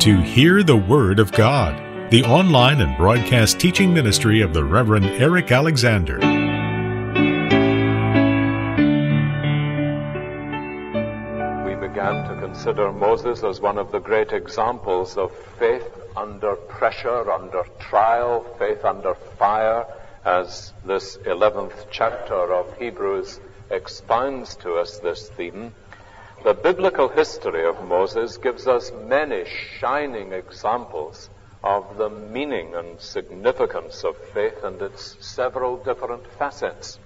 to Hear the Word of God, the online and broadcast teaching ministry of the Reverend Eric Alexander. We began to consider Moses as one of the great examples of faith under pressure, under trial, faith under fire, as this 11th chapter of Hebrews expounds to us this theme. The biblical history of Moses gives us many shining examples of the meaning and significance of faith and its several different facets.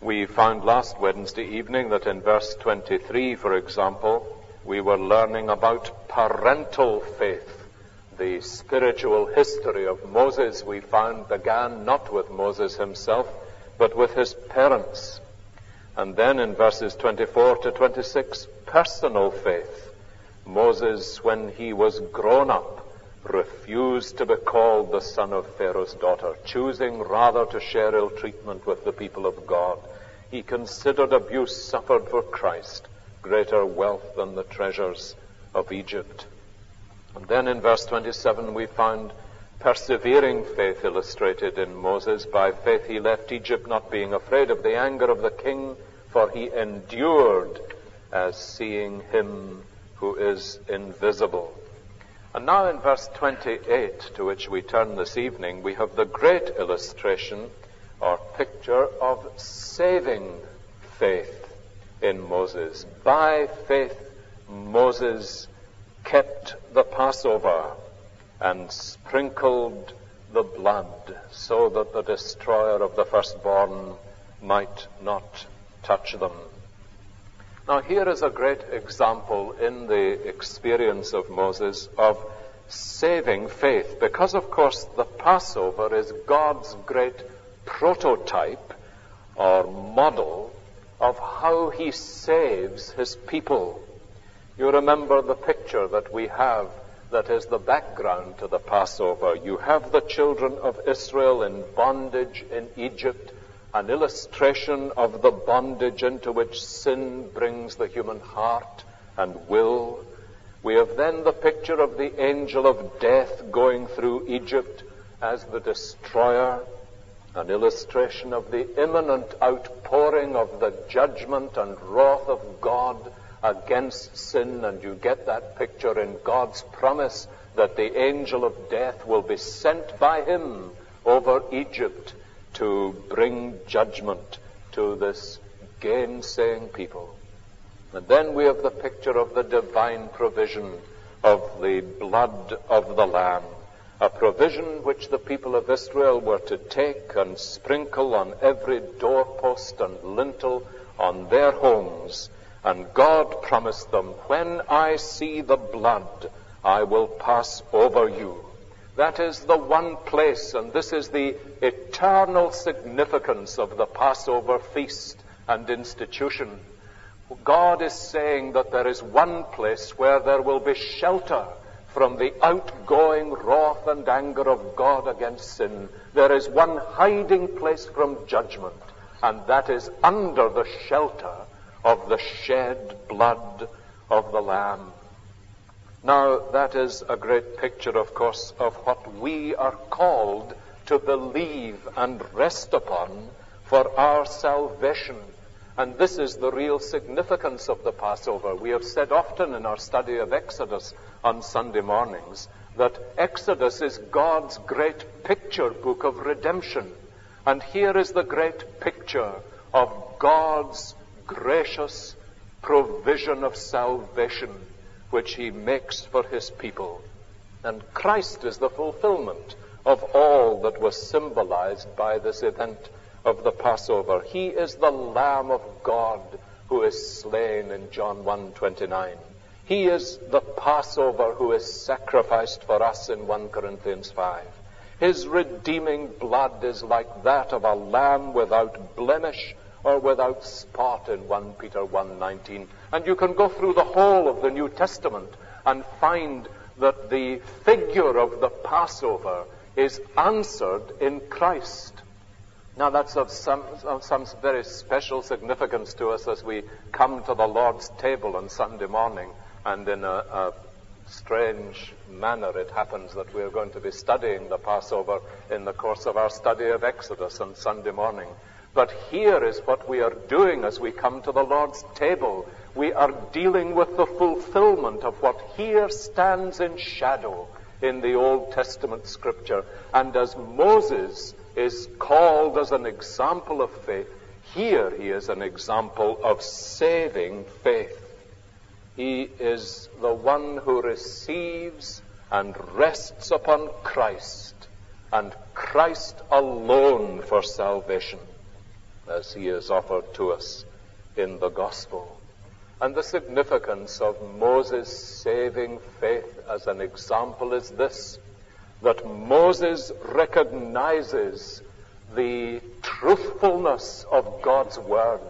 We found last Wednesday evening that in verse 23, for example, we were learning about parental faith. The spiritual history of Moses, we found, began not with Moses himself, but with his parents. And then in verses 24 to 26, personal faith. Moses, when he was grown up, refused to be called the son of Pharaoh's daughter, choosing rather to share ill treatment with the people of God. He considered abuse suffered for Christ greater wealth than the treasures of Egypt. And then in verse 27 we found persevering faith illustrated in Moses. By faith he left Egypt, not being afraid of the anger of the king, for he endured as seeing him who is invisible. And now in verse 28, to which we turn this evening, we have the great illustration or picture of saving faith in Moses. By faith, Moses kept the Passover and sprinkled the blood so that the destroyer of the firstborn might not touch them. Now, here is a great example in the experience of Moses of saving faith, because, of course, the Passover is God's great prototype or model of how he saves his people. You remember the picture that we have that is the background to the Passover. You have the children of Israel in bondage in Egypt, an illustration of the bondage into which sin brings the human heart and will. We have then the picture of the angel of death going through Egypt as the destroyer, an illustration of the imminent outpouring of the judgment and wrath of God against sin, and you get that picture in God's promise that the angel of death will be sent by him over Egypt to bring judgment to this gainsaying people. And then we have the picture of the divine provision of the blood of the Lamb, a provision which the people of Israel were to take and sprinkle on every doorpost and lintel on their homes and God promised them, When I see the blood, I will pass over you. That is the one place, and this is the eternal significance of the Passover feast and institution. God is saying that there is one place where there will be shelter from the outgoing wrath and anger of God against sin. There is one hiding place from judgment, and that is under the shelter of the shed blood of the Lamb. Now, that is a great picture, of course, of what we are called to believe and rest upon for our salvation. And this is the real significance of the Passover. We have said often in our study of Exodus on Sunday mornings that Exodus is God's great picture book of redemption. And here is the great picture of God's gracious provision of salvation which he makes for his people. And Christ is the fulfillment of all that was symbolized by this event of the Passover. He is the Lamb of God who is slain in John 1:29. He is the Passover who is sacrificed for us in 1 Corinthians 5. His redeeming blood is like that of a lamb without blemish or without spot in 1 Peter 1:19. And you can go through the whole of the New Testament and find that the figure of the Passover is answered in Christ. Now that's of some, of some very special significance to us as we come to the Lord's table on Sunday morning and in a, a strange manner it happens that we're going to be studying the Passover in the course of our study of Exodus on Sunday morning. But here is what we are doing as we come to the Lord's table. We are dealing with the fulfillment of what here stands in shadow in the Old Testament scripture. And as Moses is called as an example of faith, here he is an example of saving faith. He is the one who receives and rests upon Christ and Christ alone for salvation as he is offered to us in the gospel. And the significance of Moses' saving faith as an example is this that Moses recognizes the truthfulness of God's word,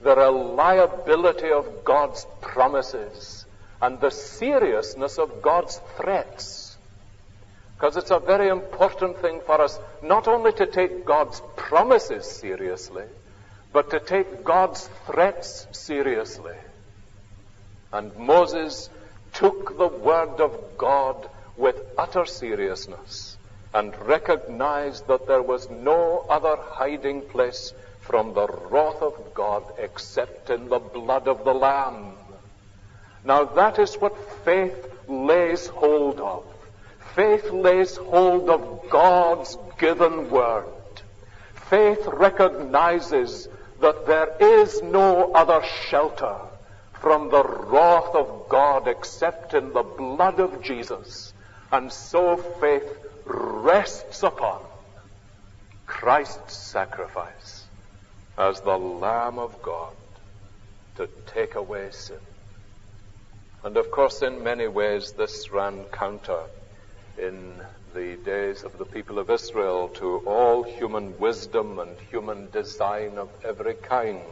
the reliability of God's promises, and the seriousness of God's threats because it's a very important thing for us not only to take God's promises seriously, but to take God's threats seriously. And Moses took the word of God with utter seriousness and recognized that there was no other hiding place from the wrath of God except in the blood of the Lamb. Now that is what faith lays hold of. Faith lays hold of God's given word. Faith recognizes that there is no other shelter from the wrath of God except in the blood of Jesus. And so faith rests upon Christ's sacrifice as the Lamb of God to take away sin. And of course, in many ways, this ran counter in the days of the people of Israel to all human wisdom and human design of every kind.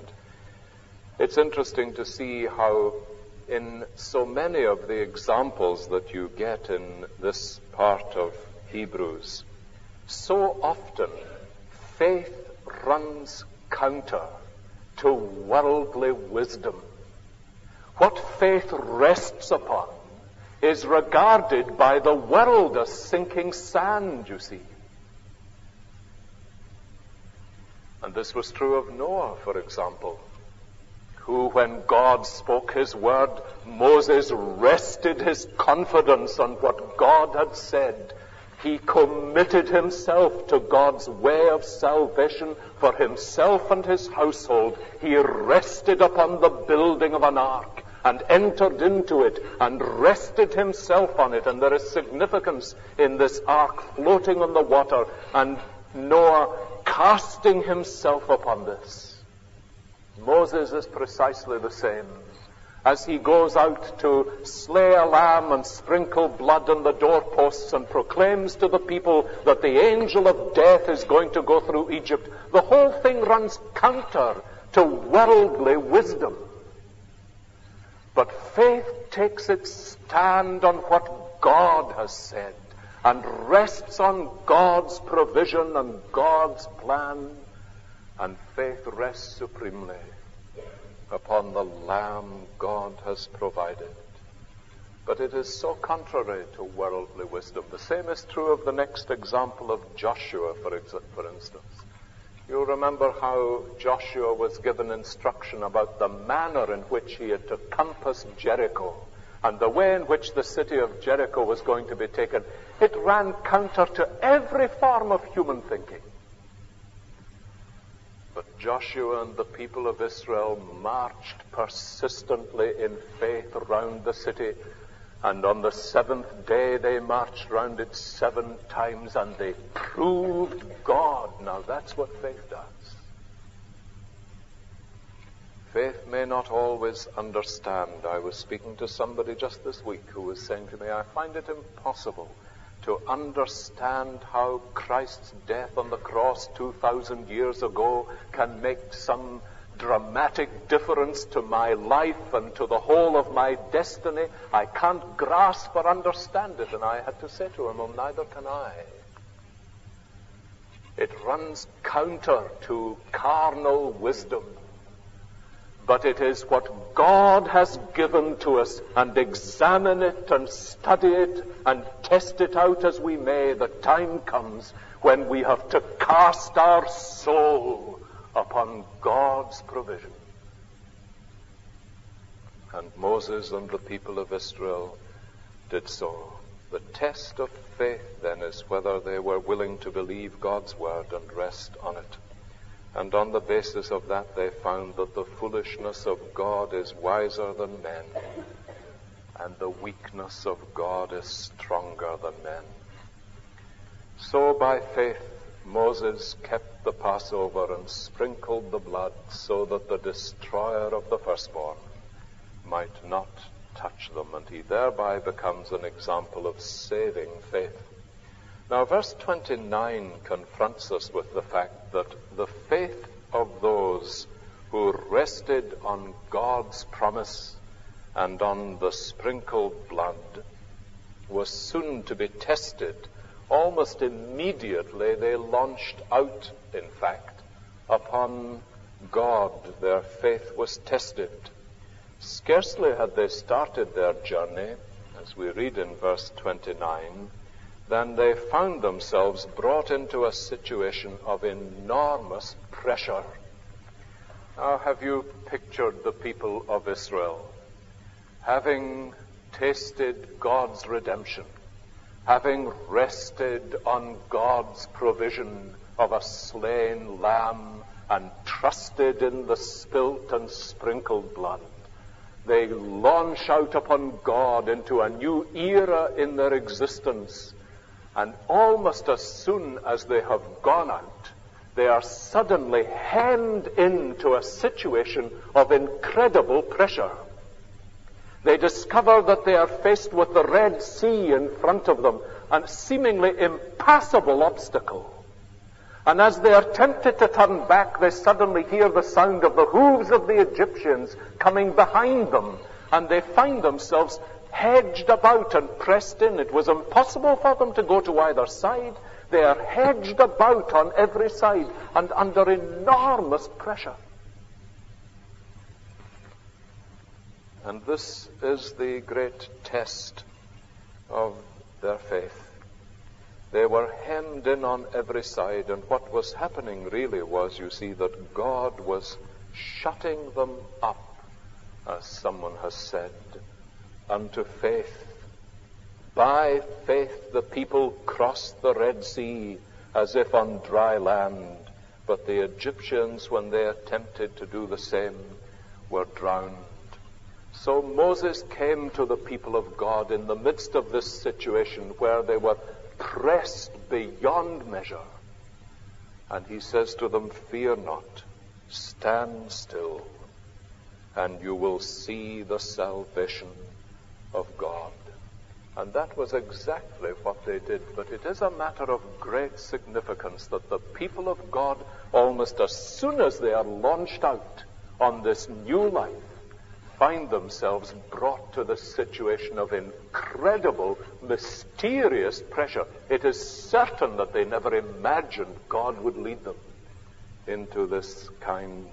It's interesting to see how in so many of the examples that you get in this part of Hebrews, so often faith runs counter to worldly wisdom. What faith rests upon is regarded by the world as sinking sand, you see. And this was true of Noah, for example, who, when God spoke his word, Moses rested his confidence on what God had said. He committed himself to God's way of salvation for himself and his household. He rested upon the building of an ark and entered into it and rested himself on it. And there is significance in this ark floating on the water and Noah casting himself upon this. Moses is precisely the same. As he goes out to slay a lamb and sprinkle blood on the doorposts and proclaims to the people that the angel of death is going to go through Egypt, the whole thing runs counter to worldly wisdom. But faith takes its stand on what God has said and rests on God's provision and God's plan. And faith rests supremely upon the Lamb God has provided. But it is so contrary to worldly wisdom. The same is true of the next example of Joshua, for, for instance. You remember how Joshua was given instruction about the manner in which he had to compass Jericho and the way in which the city of Jericho was going to be taken. It ran counter to every form of human thinking. But Joshua and the people of Israel marched persistently in faith around the city and on the seventh day they marched round it seven times and they proved God. Now that's what faith does. Faith may not always understand. I was speaking to somebody just this week who was saying to me, I find it impossible to understand how Christ's death on the cross 2,000 years ago can make some dramatic difference to my life and to the whole of my destiny. I can't grasp or understand it. And I had to say to him, well, neither can I. It runs counter to carnal wisdom. but it is what God has given to us, and examine it and study it and test it out as we may, the time comes when we have to cast our soul upon God's provision. And Moses and the people of Israel did so. The test of faith then is whether they were willing to believe God's word and rest on it. And on the basis of that, they found that the foolishness of God is wiser than men, and the weakness of God is stronger than men. So by faith, Moses kept the Passover and sprinkled the blood so that the destroyer of the firstborn might not touch them, and he thereby becomes an example of saving faith. Now, verse 29 confronts us with the fact that the faith of those who rested on God's promise and on the sprinkled blood was soon to be tested. Almost immediately they launched out, in fact, upon God. Their faith was tested. Scarcely had they started their journey, as we read in verse 29, than they found themselves brought into a situation of enormous pressure. Now, have you pictured the people of Israel having tasted God's redemption, having rested on God's provision of a slain lamb and trusted in the spilt and sprinkled blood? They launch out upon God into a new era in their existence and almost as soon as they have gone out, they are suddenly hemmed into a situation of incredible pressure. They discover that they are faced with the Red Sea in front of them, a seemingly impassable obstacle. And as they are tempted to turn back, they suddenly hear the sound of the hooves of the Egyptians coming behind them, and they find themselves hedged about and pressed in. It was impossible for them to go to either side. They are hedged about on every side and under enormous pressure. And this is the great test of their faith. They were hemmed in on every side, and what was happening really was, you see, that God was shutting them up, as someone has said, unto faith. By faith the people crossed the Red Sea as if on dry land, but the Egyptians, when they attempted to do the same, were drowned. So Moses came to the people of God in the midst of this situation where they were pressed beyond measure. And he says to them, Fear not, stand still, and you will see the salvation of God. And that was exactly what they did. But it is a matter of great significance that the people of God, almost as soon as they are launched out on this new life, find themselves brought to the situation of incredible, mysterious pressure. It is certain that they never imagined God would lead them into this kind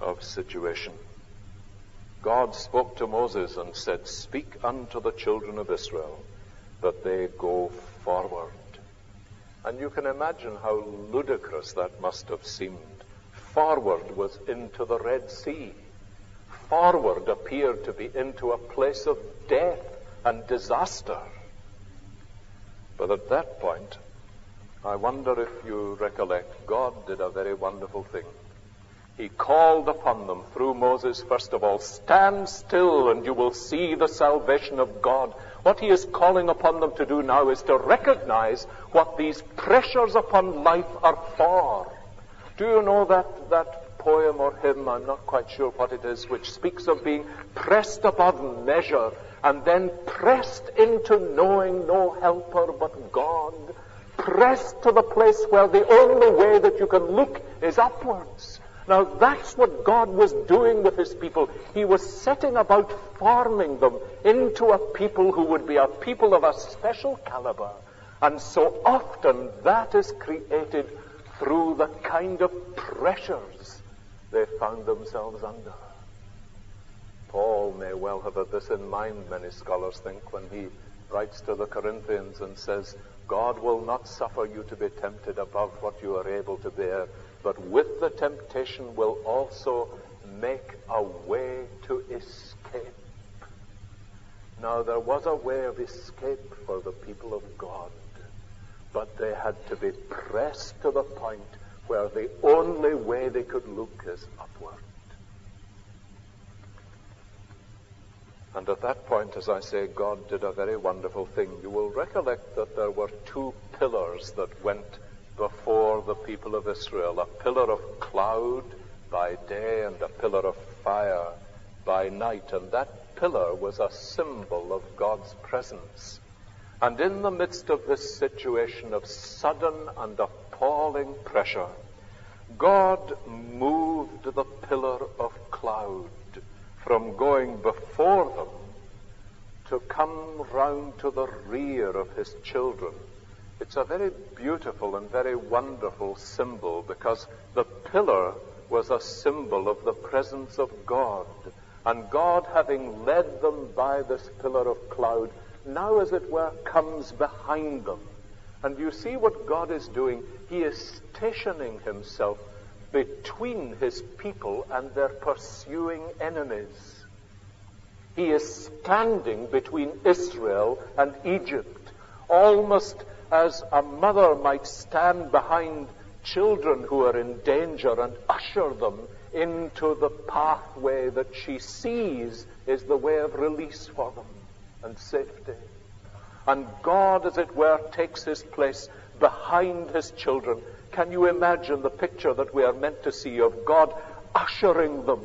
of situation. God spoke to Moses and said, Speak unto the children of Israel that they go forward. And you can imagine how ludicrous that must have seemed. Forward was into the Red Sea. Forward appeared to be into a place of death and disaster. But at that point, I wonder if you recollect, God did a very wonderful thing. He called upon them through Moses, first of all, stand still and you will see the salvation of God. What he is calling upon them to do now is to recognize what these pressures upon life are for. Do you know that, that poem or hymn, I'm not quite sure what it is, which speaks of being pressed above measure and then pressed into knowing no helper but God? Pressed to the place where the only way that you can look is upwards now that's what God was doing with his people. He was setting about forming them into a people who would be a people of a special caliber. And so often that is created through the kind of pressures they found themselves under. Paul may well have had this in mind, many scholars think, when he writes to the Corinthians and says, God will not suffer you to be tempted above what you are able to bear, but with the temptation will also make a way to escape. Now, there was a way of escape for the people of God, but they had to be pressed to the point where the only way they could look is upward. And at that point, as I say, God did a very wonderful thing. You will recollect that there were two pillars that went before the people of Israel a pillar of cloud by day and a pillar of fire by night. And that pillar was a symbol of God's presence. And in the midst of this situation of sudden and appalling pressure, God moved the pillar of cloud from going before them to come round to the rear of his children. It's a very beautiful and very wonderful symbol because the pillar was a symbol of the presence of God. And God, having led them by this pillar of cloud, now, as it were, comes behind them. And you see what God is doing? He is stationing himself between his people and their pursuing enemies. He is standing between Israel and Egypt, almost as a mother might stand behind children who are in danger and usher them into the pathway that she sees is the way of release for them and safety. And God, as it were, takes his place behind his children can you imagine the picture that we are meant to see of God ushering them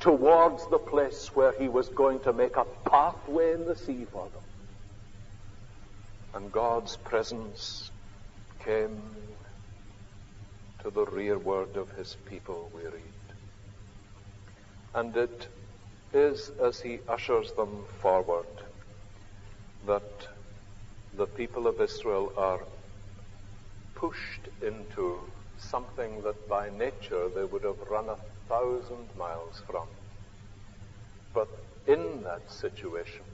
towards the place where He was going to make a pathway in the sea for them? And God's presence came to the rearward of His people, we read. And it is as He ushers them forward that the people of Israel are pushed into something that by nature they would have run a thousand miles from. But in that situation,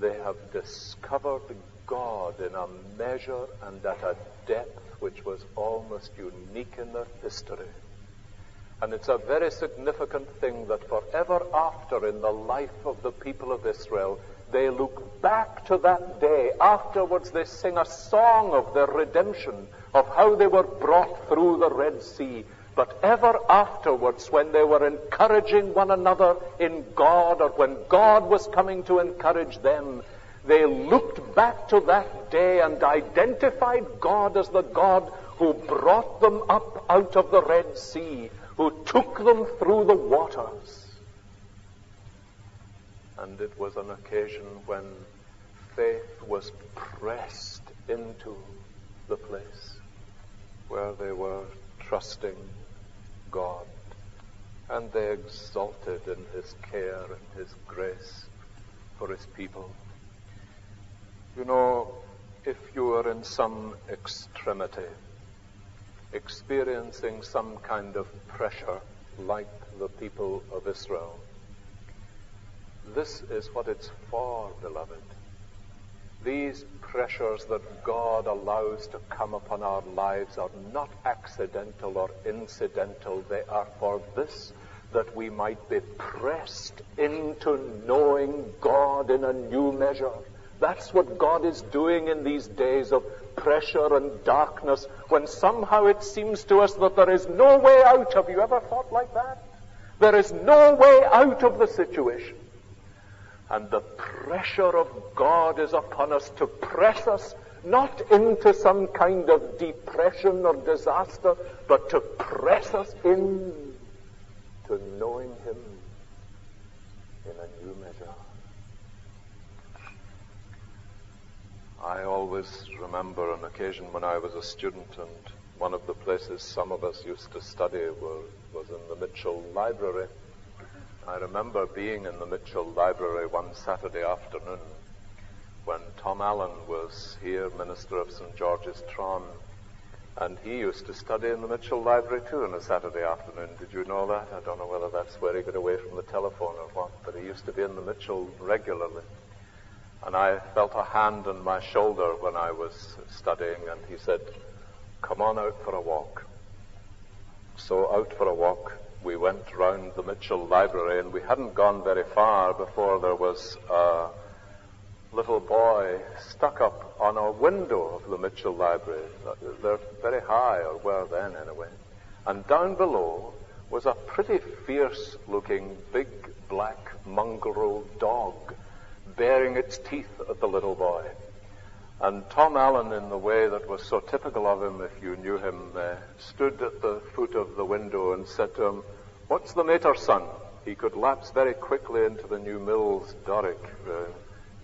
they have discovered God in a measure and at a depth which was almost unique in their history. And it's a very significant thing that forever after in the life of the people of Israel, they look back to that day. Afterwards, they sing a song of their redemption, of how they were brought through the Red Sea. But ever afterwards, when they were encouraging one another in God, or when God was coming to encourage them, they looked back to that day and identified God as the God who brought them up out of the Red Sea, who took them through the waters. And it was an occasion when faith was pressed into the place where they were trusting God. And they exulted in His care and His grace for His people. You know, if you are in some extremity, experiencing some kind of pressure like the people of Israel, this is what it's for, beloved. These pressures that God allows to come upon our lives are not accidental or incidental. They are for this, that we might be pressed into knowing God in a new measure. That's what God is doing in these days of pressure and darkness when somehow it seems to us that there is no way out. Have you ever thought like that? There is no way out of the situation. And the pressure of God is upon us to press us not into some kind of depression or disaster, but to press us in to knowing Him in a new measure. I always remember an occasion when I was a student, and one of the places some of us used to study were, was in the Mitchell Library. I remember being in the Mitchell Library one Saturday afternoon when Tom Allen was here, minister of St. George's Tron, And he used to study in the Mitchell Library too on a Saturday afternoon. Did you know that? I don't know whether that's where he got away from the telephone or what, but he used to be in the Mitchell regularly. And I felt a hand on my shoulder when I was studying, and he said, Come on out for a walk. So out for a walk, we went round the Mitchell Library, and we hadn't gone very far before there was a little boy stuck up on a window of the Mitchell Library. They're very high, or were then anyway. And down below was a pretty fierce looking big black mongrel dog baring its teeth at the little boy. And Tom Allen, in the way that was so typical of him, if you knew him, uh, stood at the foot of the window and said to him, What's the matter, son? He could lapse very quickly into the Newmilns Doric. Uh,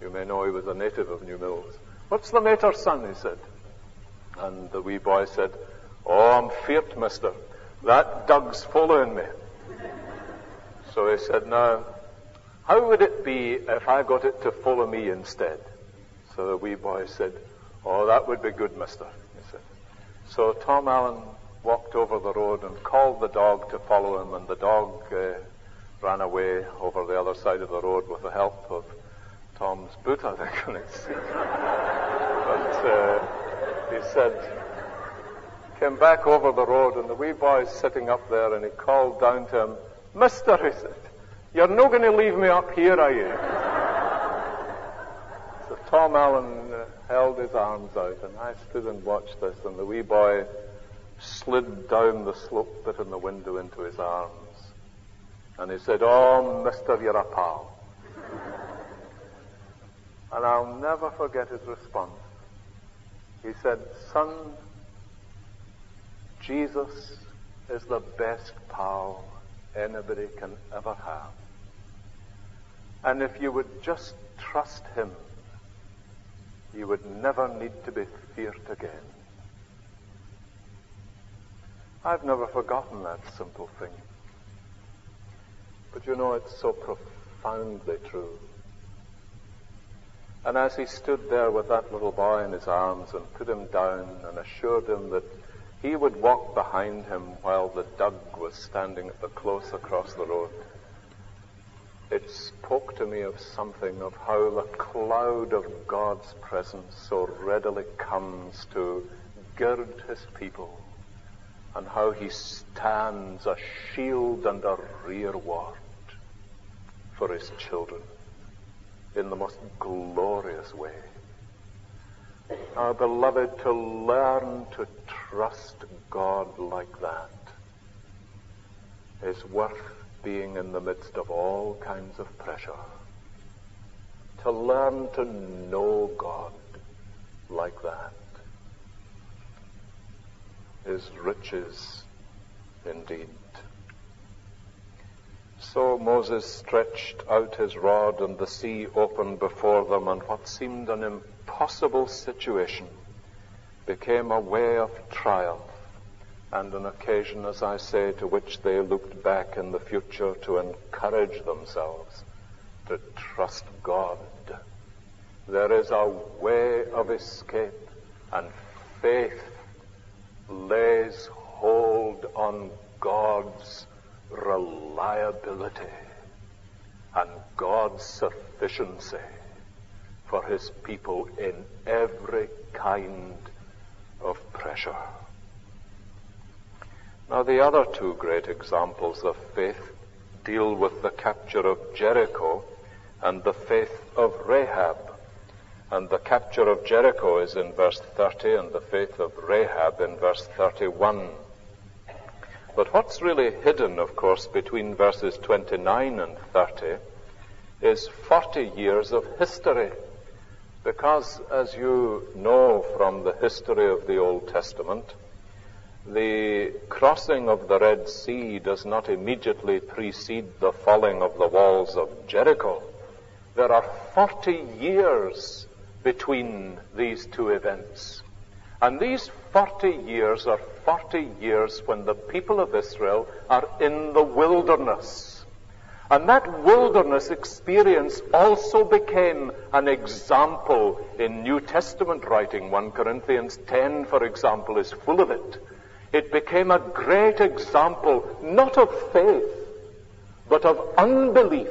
you may know he was a native of Newmilns. What's the matter, son? he said. And the wee boy said, Oh, I'm feared, mister. That dog's following me. So he said, Now, how would it be if I got it to follow me instead? So the wee boy said, Oh, that would be good, mister, he said. So Tom Allen walked over the road and called the dog to follow him, and the dog uh, ran away over the other side of the road with the help of Tom's boot, I think, but uh, he said, came back over the road, and the wee boy boy's sitting up there, and he called down to him, Mister, he said, you're not going to leave me up here, are you? Tom Allen uh, held his arms out, and I stood and watched this, and the wee boy slid down the slope bit in the window into his arms. And he said, Oh, mister, you're a pal. and I'll never forget his response. He said, Son, Jesus is the best pal anybody can ever have. And if you would just trust Him, you would never need to be feared again. I've never forgotten that simple thing. But you know, it's so profoundly true. And as he stood there with that little boy in his arms and put him down and assured him that he would walk behind him while the dog was standing at the close across the road, it spoke to me of something of how the cloud of God's presence so readily comes to gird his people and how he stands a shield and a rearward for his children in the most glorious way. Our beloved, to learn to trust God like that is worth being in the midst of all kinds of pressure. To learn to know God like that is riches indeed. So Moses stretched out his rod, and the sea opened before them, and what seemed an impossible situation became a way of triumph and an occasion, as I say, to which they looked back in the future to encourage themselves to trust God. There is a way of escape, and faith lays hold on God's reliability and God's sufficiency for his people in every kind of pressure. Now, the other two great examples of faith deal with the capture of Jericho and the faith of Rahab. And the capture of Jericho is in verse 30 and the faith of Rahab in verse 31. But what's really hidden, of course, between verses 29 and 30 is 40 years of history. Because, as you know from the history of the Old Testament, the crossing of the Red Sea does not immediately precede the falling of the walls of Jericho. There are 40 years between these two events. And these 40 years are 40 years when the people of Israel are in the wilderness. And that wilderness experience also became an example in New Testament writing. 1 Corinthians 10, for example, is full of it. It became a great example, not of faith, but of unbelief.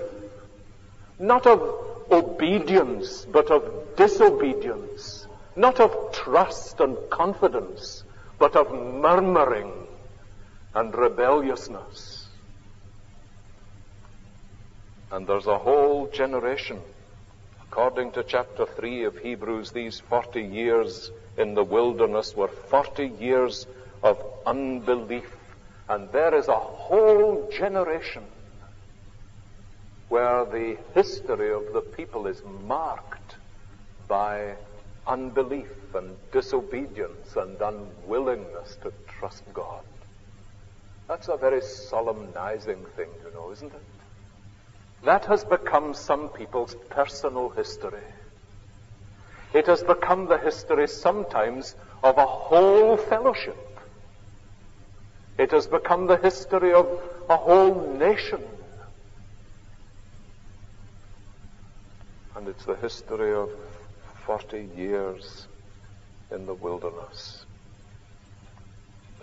Not of obedience, but of disobedience. Not of trust and confidence, but of murmuring and rebelliousness. And there's a whole generation. According to chapter 3 of Hebrews, these 40 years in the wilderness were 40 years of unbelief. And there is a whole generation where the history of the people is marked by unbelief and disobedience and unwillingness to trust God. That's a very solemnizing thing you know, isn't it? That has become some people's personal history. It has become the history sometimes of a whole fellowship. It has become the history of a whole nation. And it's the history of 40 years in the wilderness.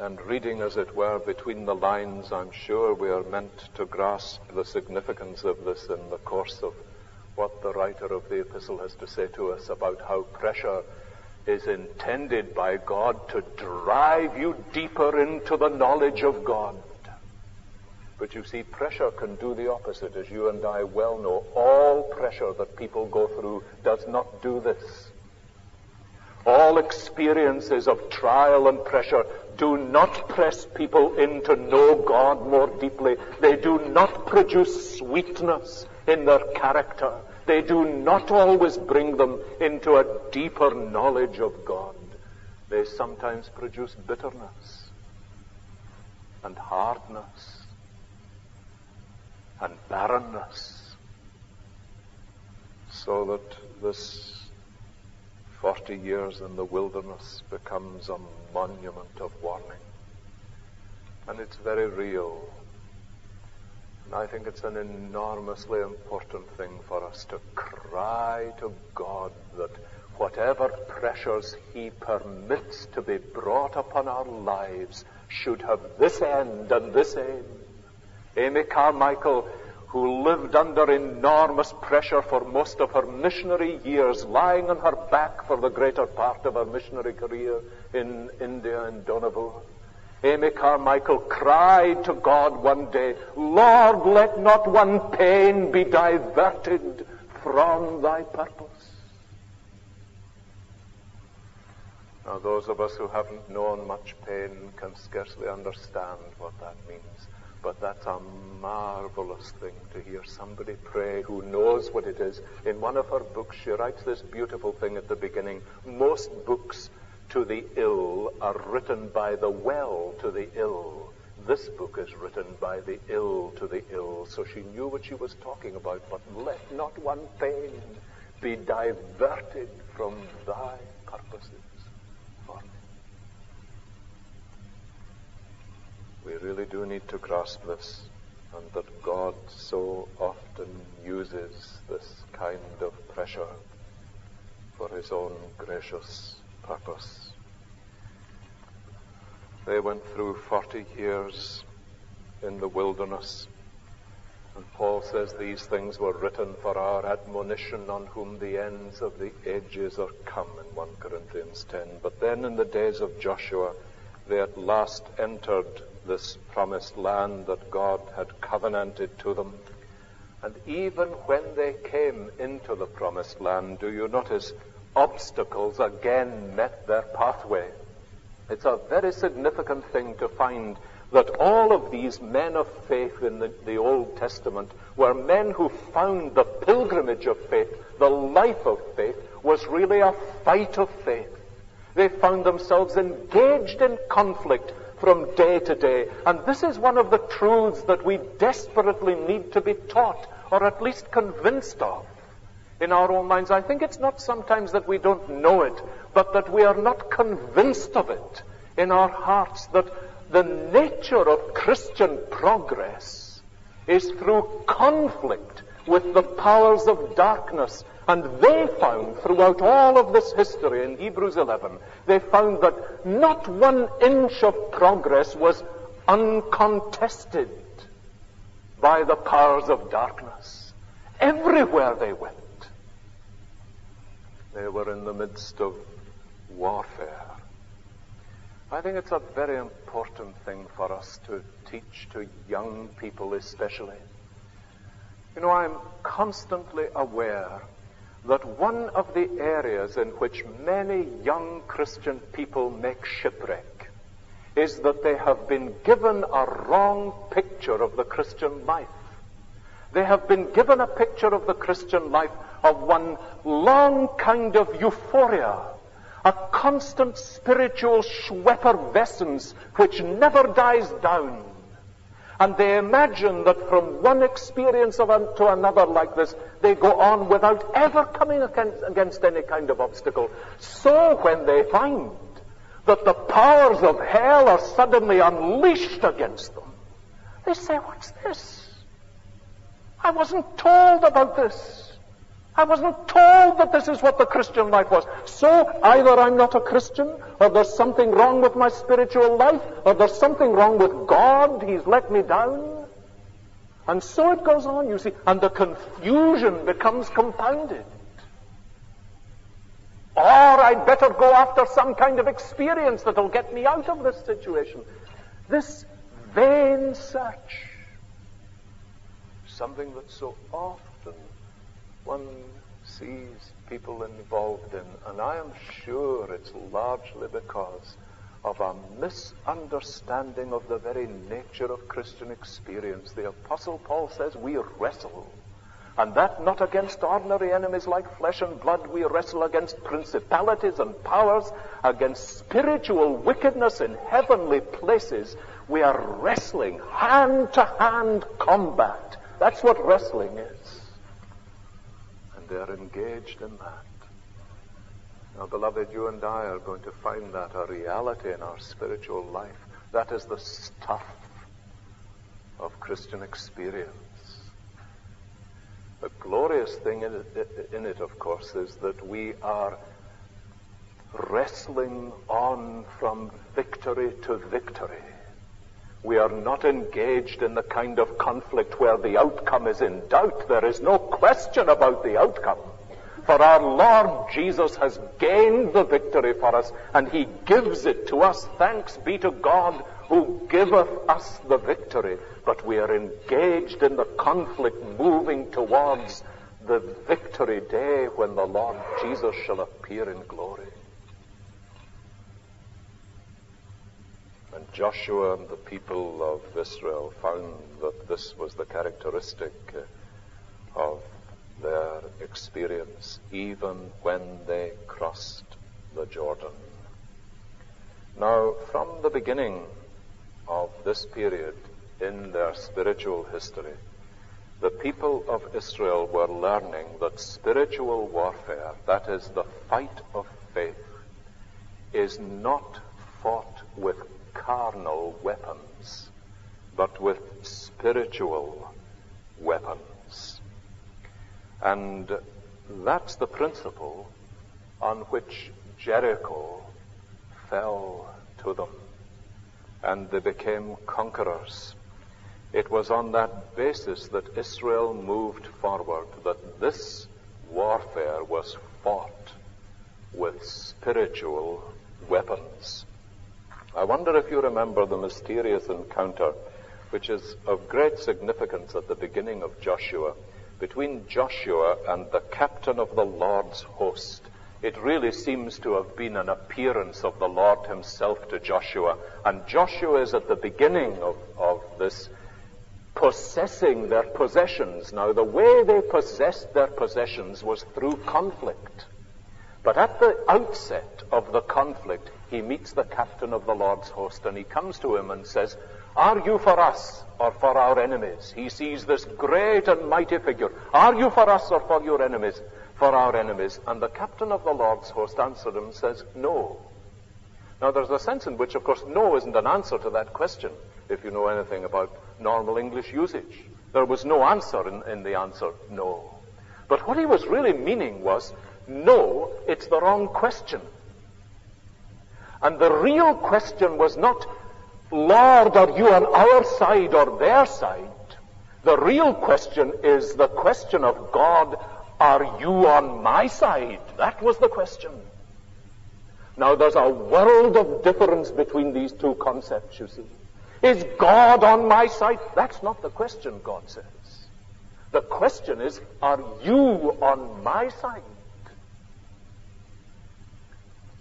And reading, as it were, between the lines, I'm sure we are meant to grasp the significance of this in the course of what the writer of the epistle has to say to us about how pressure is intended by God to drive you deeper into the knowledge of God. But you see, pressure can do the opposite, as you and I well know. All pressure that people go through does not do this. All experiences of trial and pressure do not press people in to know God more deeply. They do not produce sweetness in their character. They do not always bring them into a deeper knowledge of God. They sometimes produce bitterness and hardness and barrenness. So that this 40 years in the wilderness becomes a monument of warning. And it's very real. I think it's an enormously important thing for us to cry to God that whatever pressures He permits to be brought upon our lives should have this end and this aim. Amy Carmichael who lived under enormous pressure for most of her missionary years, lying on her back for the greater part of her missionary career in India and Dohnavur. Amy Carmichael cried to God one day, Lord, let not one pain be diverted from thy purpose. Now, those of us who haven't known much pain can scarcely understand what that means. But that's a marvelous thing to hear somebody pray who knows what it is. In one of her books, she writes this beautiful thing at the beginning. Most books to the ill are written by the well to the ill. This book is written by the ill to the ill. So she knew what she was talking about. But let not one pain be diverted from thy purposes. We really do need to grasp this, and that God so often uses this kind of pressure for his own gracious purpose. They went through 40 years in the wilderness. And Paul says these things were written for our admonition on whom the ends of the ages are come in 1 Corinthians 10. But then in the days of Joshua, they at last entered this promised land that God had covenanted to them. And even when they came into the promised land, do you notice obstacles again met their pathway? It's a very significant thing to find that all of these men of faith in the, the, Old Testament were men who found the pilgrimage of faith, the life of faith, was really a fight of faith. They found themselves engaged in conflict from day to day. And this is one of the truths that we desperately need to be taught, or at least convinced of in our own minds. I think it's not sometimes that we don't know it, but that we are not convinced of it in our hearts that the nature of Christian progress is through conflict with the powers of darkness. And they found throughout all of this history in Hebrews 11, they found that not one inch of progress was uncontested by the powers of darkness. Everywhere they went, they were in the midst of warfare. I think it's a very important thing for us to teach to young people especially. You know, I'm constantly aware that one of the areas in which many young Christian people make shipwreck is that they have been given a wrong picture of the Christian life. They have been given a picture of the Christian life of one long kind of euphoria, a constant spiritual schweppervescence which never dies down. And they imagine that from one experience of to another like this, they go on without ever coming against, against any kind of obstacle. So when they find that the powers of hell are suddenly unleashed against them, they say, what's this? I wasn't told about this. I wasn't told that this is what the Christian life was. So either I'm not a Christian, or there's something wrong with my spiritual life, or there's something wrong with God. He's let me down. And so it goes on, you see, and the confusion becomes compounded. Or I'd better go after some kind of experience that'll get me out of this situation. This vain search. Something that's so often one sees people involved in, and I am sure it's largely because of a misunderstanding of the very nature of Christian experience. The Apostle Paul says we wrestle. And that not against ordinary enemies like flesh and blood. We wrestle against principalities and powers, against spiritual wickedness in heavenly places. We are wrestling hand to hand combat. That's what wrestling is they're engaged in that. Now, beloved, you and I are going to find that a reality in our spiritual life. That is the stuff of Christian experience. The glorious thing in it, in it, of course, is that we are wrestling on from victory to victory. We are not engaged in the kind of conflict where the outcome is in doubt. There is no question about the outcome. For our Lord Jesus has gained the victory for us, and He gives it to us. Thanks be to God who giveth us the victory. But we are engaged in the conflict moving towards the victory day when the Lord Jesus shall appear in glory. And Joshua and the people of Israel found that this was the characteristic uh, of their experience, even when they crossed the Jordan. Now, from the beginning of this period in their spiritual history, the people of Israel were learning that spiritual warfare, that is the fight of faith, is not fought with carnal weapons, but with spiritual weapons. And that's the principle on which Jericho fell to them. And they became conquerors. It was on that basis that Israel moved forward, that this warfare was fought with spiritual weapons. I wonder if you remember the mysterious encounter, which is of great significance at the beginning of Joshua, between Joshua and the captain of the Lord's host. It really seems to have been an appearance of the Lord himself to Joshua. And Joshua is at the beginning of, of this possessing their possessions. Now, the way they possessed their possessions was through conflict. But at the outset of the conflict, he meets the captain of the Lord's host and he comes to him and says, Are you for us or for our enemies? He sees this great and mighty figure. Are you for us or for your enemies? For our enemies. And the captain of the Lord's host answered him and says, No. Now, there's a sense in which, of course, no isn't an answer to that question, if you know anything about normal English usage. There was no answer in, in the answer, no. But what he was really meaning was, no, it's the wrong question. And the real question was not, Lord, are you on our side or their side? The real question is the question of God, are you on my side? That was the question. Now there's a world of difference between these two concepts, you see. Is God on my side? That's not the question, God says. The question is, are you on my side?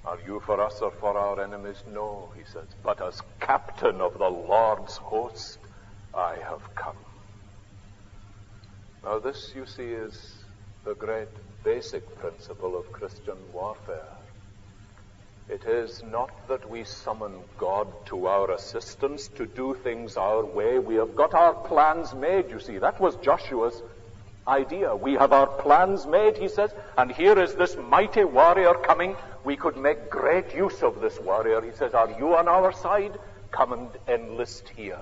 Are you for us or for our enemies? No, he says. But as captain of the Lord's host, I have come. Now, this, you see, is the great basic principle of Christian warfare. It is not that we summon God to our assistance to do things our way. We have got our plans made, you see. That was Joshua's idea. We have our plans made, he says, and here is this mighty warrior coming. We could make great use of this warrior. He says, Are you on our side? Come and enlist here.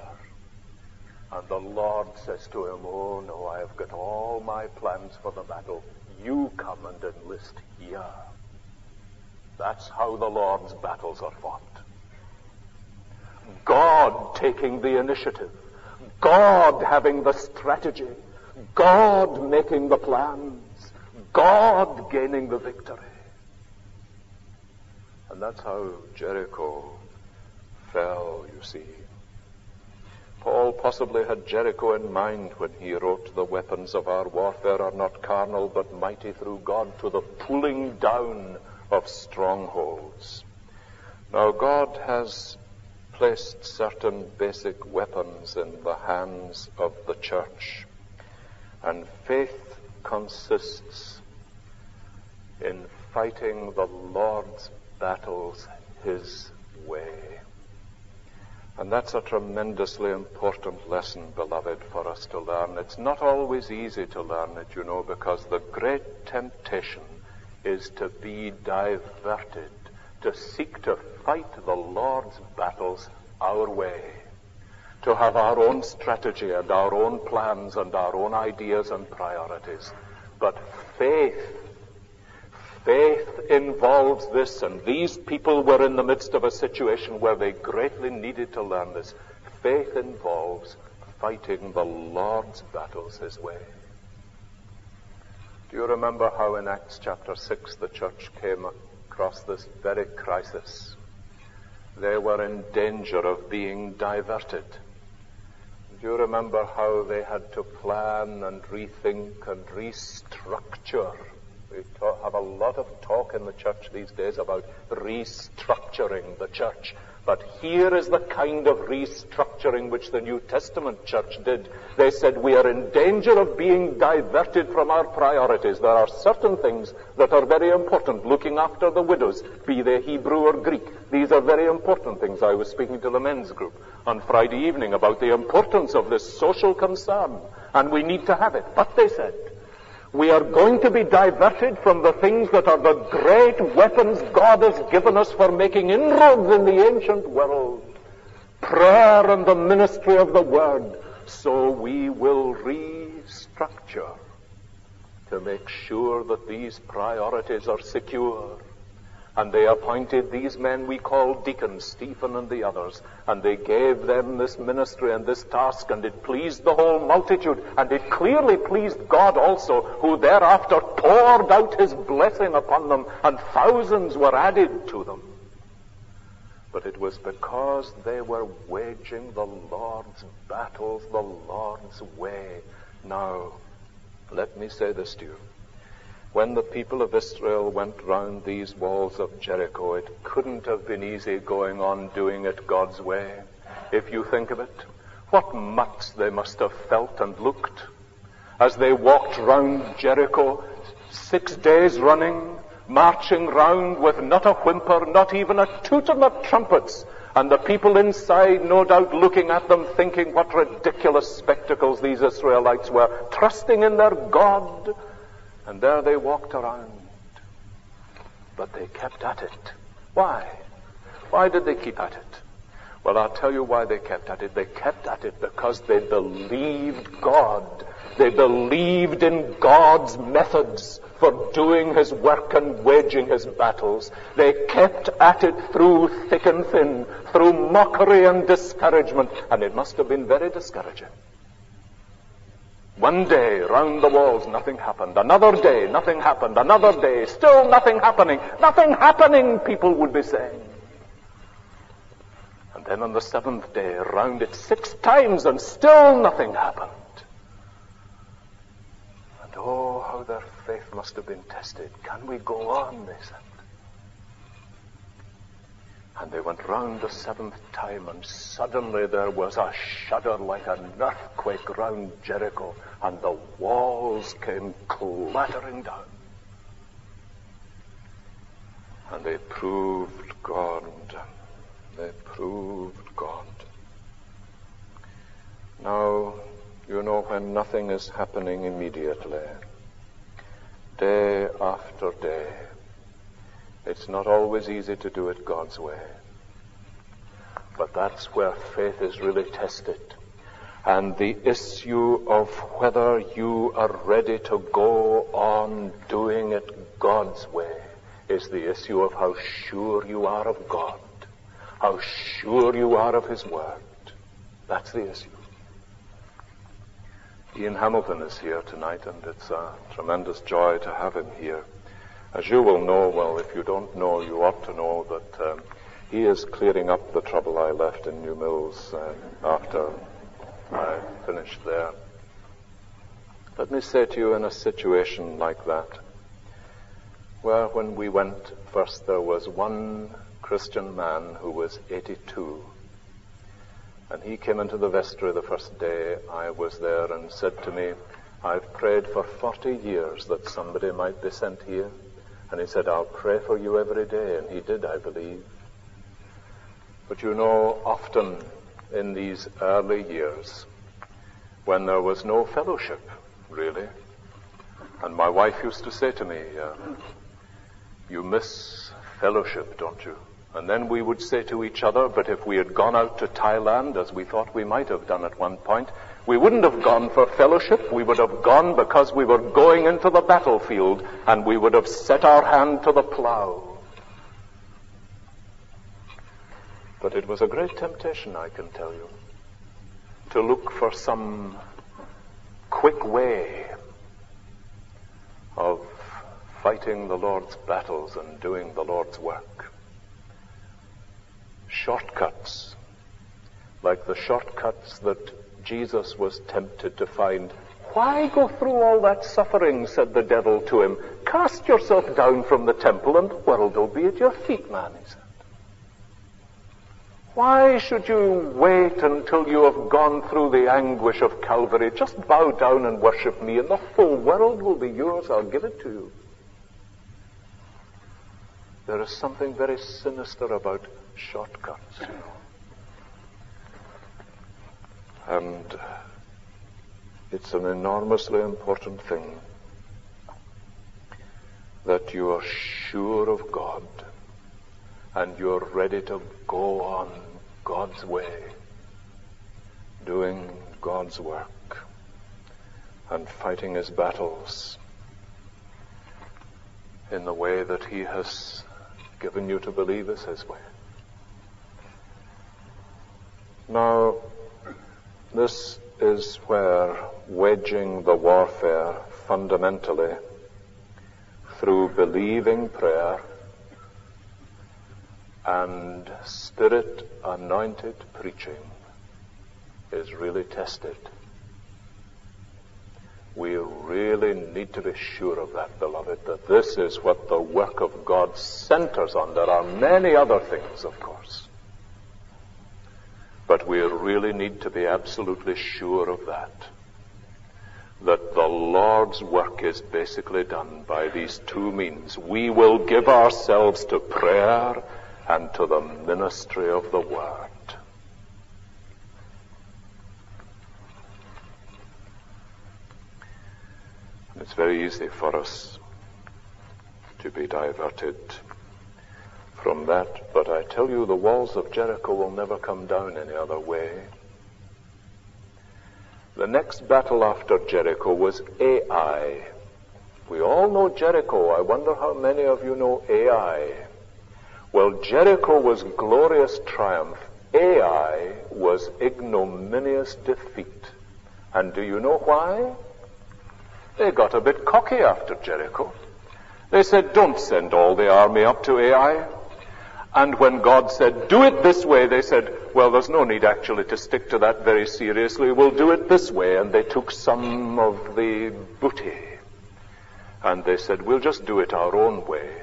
And the Lord says to him, Oh no, I have got all my plans for the battle. You come and enlist here. That's how the Lord's battles are fought. God taking the initiative. God having the strategy. God making the plans. God gaining the victory. And that's how Jericho fell, you see. Paul possibly had Jericho in mind when he wrote, The weapons of our warfare are not carnal, but mighty through God to the pulling down of strongholds. Now, God has placed certain basic weapons in the hands of the church. And faith consists in fighting the Lord's battles His way. And that's a tremendously important lesson, beloved, for us to learn. It's not always easy to learn it, you know, because the great temptation is to be diverted, to seek to fight the Lord's battles our way to have our own strategy and our own plans and our own ideas and priorities. But faith, faith involves this, and these people were in the midst of a situation where they greatly needed to learn this. Faith involves fighting the Lord's battles His way. Do you remember how in Acts chapter 6 the church came across this very crisis? They were in danger of being diverted. Do you remember how they had to plan and rethink and restructure? We talk, have a lot of talk in the church these days about restructuring the church. But here is the kind of restructuring which the New Testament church did. They said we are in danger of being diverted from our priorities. There are certain things that are very important. Looking after the widows, be they Hebrew or Greek. These are very important things. I was speaking to the men's group on Friday evening about the importance of this social concern. And we need to have it. But they said, we are going to be diverted from the things that are the great weapons God has given us for making inroads in the ancient world. Prayer and the ministry of the Word. So we will restructure to make sure that these priorities are secure and they appointed these men we call deacons, Stephen and the others, and they gave them this ministry and this task, and it pleased the whole multitude, and it clearly pleased God also, who thereafter poured out his blessing upon them, and thousands were added to them. But it was because they were waging the Lord's battles the Lord's way. Now, let me say this to you when the people of Israel went round these walls of Jericho, it couldn't have been easy going on doing it God's way. If you think of it, what mutts they must have felt and looked as they walked round Jericho six days running, marching round with not a whimper, not even a toot of the trumpets, and the people inside, no doubt, looking at them, thinking what ridiculous spectacles these Israelites were, trusting in their God and there they walked around. But they kept at it. Why? Why did they keep at it? Well, I'll tell you why they kept at it. They kept at it because they believed God. They believed in God's methods for doing his work and waging his battles. They kept at it through thick and thin, through mockery and discouragement, and it must have been very discouraging. One day, round the walls, nothing happened. Another day, nothing happened. Another day, still nothing happening. Nothing happening, people would be saying. And then on the seventh day, round it six times, and still nothing happened. And oh, how their faith must have been tested. Can we go on, they said. And they went round the seventh time, and suddenly there was a shudder like an earthquake round Jericho, and the walls came clattering down. And they proved God. They proved God. Now, you know, when nothing is happening immediately, day after day, it's not always easy to do it God's way. But that's where faith is really tested. And the issue of whether you are ready to go on doing it God's way is the issue of how sure you are of God, how sure you are of His Word. That's the issue. Ian Hamilton is here tonight, and it's a tremendous joy to have him here. As you will know, well, if you don't know, you ought to know that um, he is clearing up the trouble I left in Newmilns uh, after I finished there. Let me say to you in a situation like that, where when we went first there was one Christian man who was 82. And he came into the vestry the first day I was there and said to me, I've prayed for 40 years that somebody might be sent here. And he said, I'll pray for you every day. And he did, I believe. But you know, often in these early years, when there was no fellowship, really, and my wife used to say to me, uh, You miss fellowship, don't you? And then we would say to each other, but if we had gone out to Thailand, as we thought we might have done at one point, we wouldn't have gone for fellowship. We would have gone because we were going into the battlefield and we would have set our hand to the plow. But it was a great temptation, I can tell you, to look for some quick way of fighting the Lord's battles and doing the Lord's work. Shortcuts, like the shortcuts that Jesus was tempted to find. Why go through all that suffering, said the devil to him. Cast yourself down from the temple and the world will be at your feet, man, he said. Why should you wait until you have gone through the anguish of Calvary? Just bow down and worship me, and the whole world will be yours. I'll give it to you. There is something very sinister about shortcuts, you know. And it's an enormously important thing that you are sure of God and you're ready to go on God's way, doing God's work and fighting his battles in the way that he has given you to believe is his way. Now, this is where waging the warfare fundamentally through believing prayer and spirit anointed preaching is really tested. We really need to be sure of that, beloved, that this is what the work of God centers on. There are many other things, of course. But we really need to be absolutely sure of that. That the Lord's work is basically done by these two means. We will give ourselves to prayer and to the ministry of the Word. It's very easy for us to be diverted from that, but I tell you the walls of Jericho will never come down any other way. The next battle after Jericho was Ai. We all know Jericho. I wonder how many of you know Ai. Well, Jericho was glorious triumph. Ai was ignominious defeat. And do you know why? They got a bit cocky after Jericho. They said, don't send all the army up to Ai. And when God said, do it this way, they said, well, there's no need actually to stick to that very seriously. We'll do it this way. And they took some of the booty. And they said, we'll just do it our own way.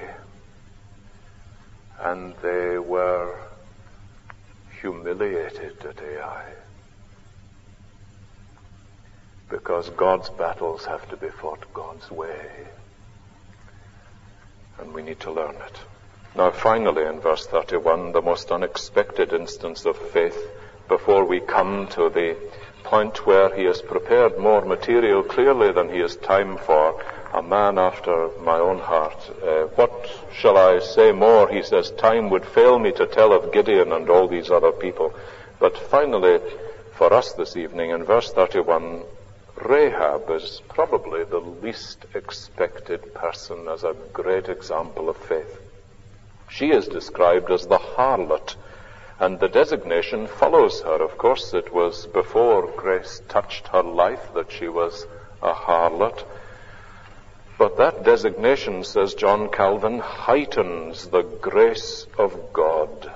And they were humiliated at Ai. Because God's battles have to be fought God's way and we need to learn it. Now, finally, in verse 31, the most unexpected instance of faith before we come to the point where he has prepared more material clearly than he has time for, a man after my own heart. Uh, what shall I say more? He says, time would fail me to tell of Gideon and all these other people. But finally, for us this evening, in verse 31, Rahab is probably the least expected person as a great example of faith. She is described as the harlot, and the designation follows her. Of course, it was before grace touched her life that she was a harlot. But that designation, says John Calvin, heightens the grace of God.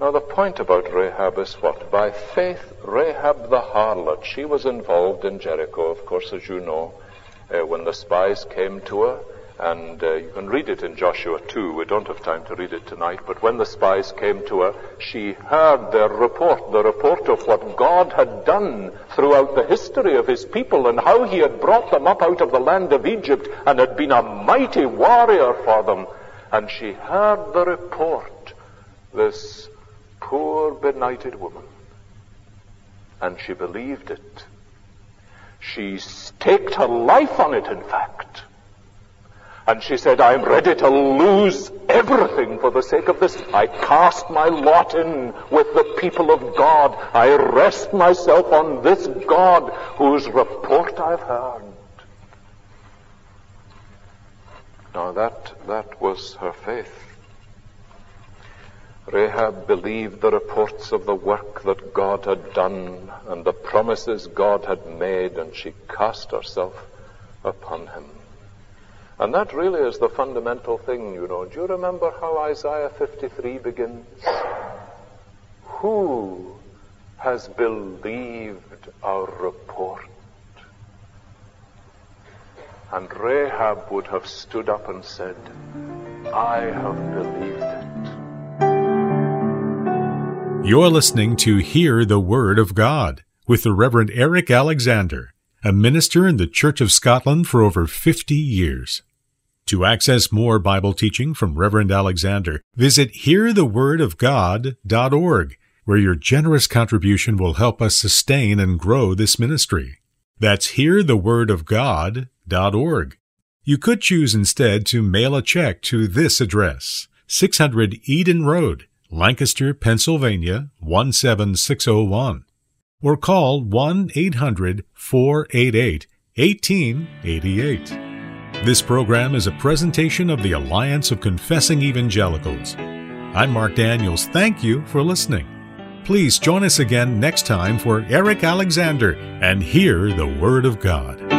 Now, the point about Rahab is what? By faith, Rahab the harlot, she was involved in Jericho, of course, as you know, uh, when the spies came to her. And uh, you can read it in Joshua 2. We don't have time to read it tonight. But when the spies came to her, she heard their report, the report of what God had done throughout the history of his people and how he had brought them up out of the land of Egypt and had been a mighty warrior for them. And she heard the report, this poor benighted woman. And she believed it. She staked her life on it, in fact. And she said, I'm ready to lose everything for the sake of this. I cast my lot in with the people of God. I rest myself on this God whose report I've heard. Now that, that was her faith. Rahab believed the reports of the work that God had done and the promises God had made, and she cast herself upon him. And that really is the fundamental thing, you know. Do you remember how Isaiah 53 begins? Who has believed our report? And Rahab would have stood up and said, I have believed it. You're listening to Hear the Word of God with the Reverend Eric Alexander, a minister in the Church of Scotland for over 50 years. To access more Bible teaching from Reverend Alexander, visit hearthewordofgod.org, where your generous contribution will help us sustain and grow this ministry. That's hearthewordofgod.org. You could choose instead to mail a check to this address, 600 Eden Road, Lancaster, Pennsylvania 17601, or call 1 800 488 1888. This program is a presentation of the Alliance of Confessing Evangelicals. I'm Mark Daniels. Thank you for listening. Please join us again next time for Eric Alexander and hear the Word of God.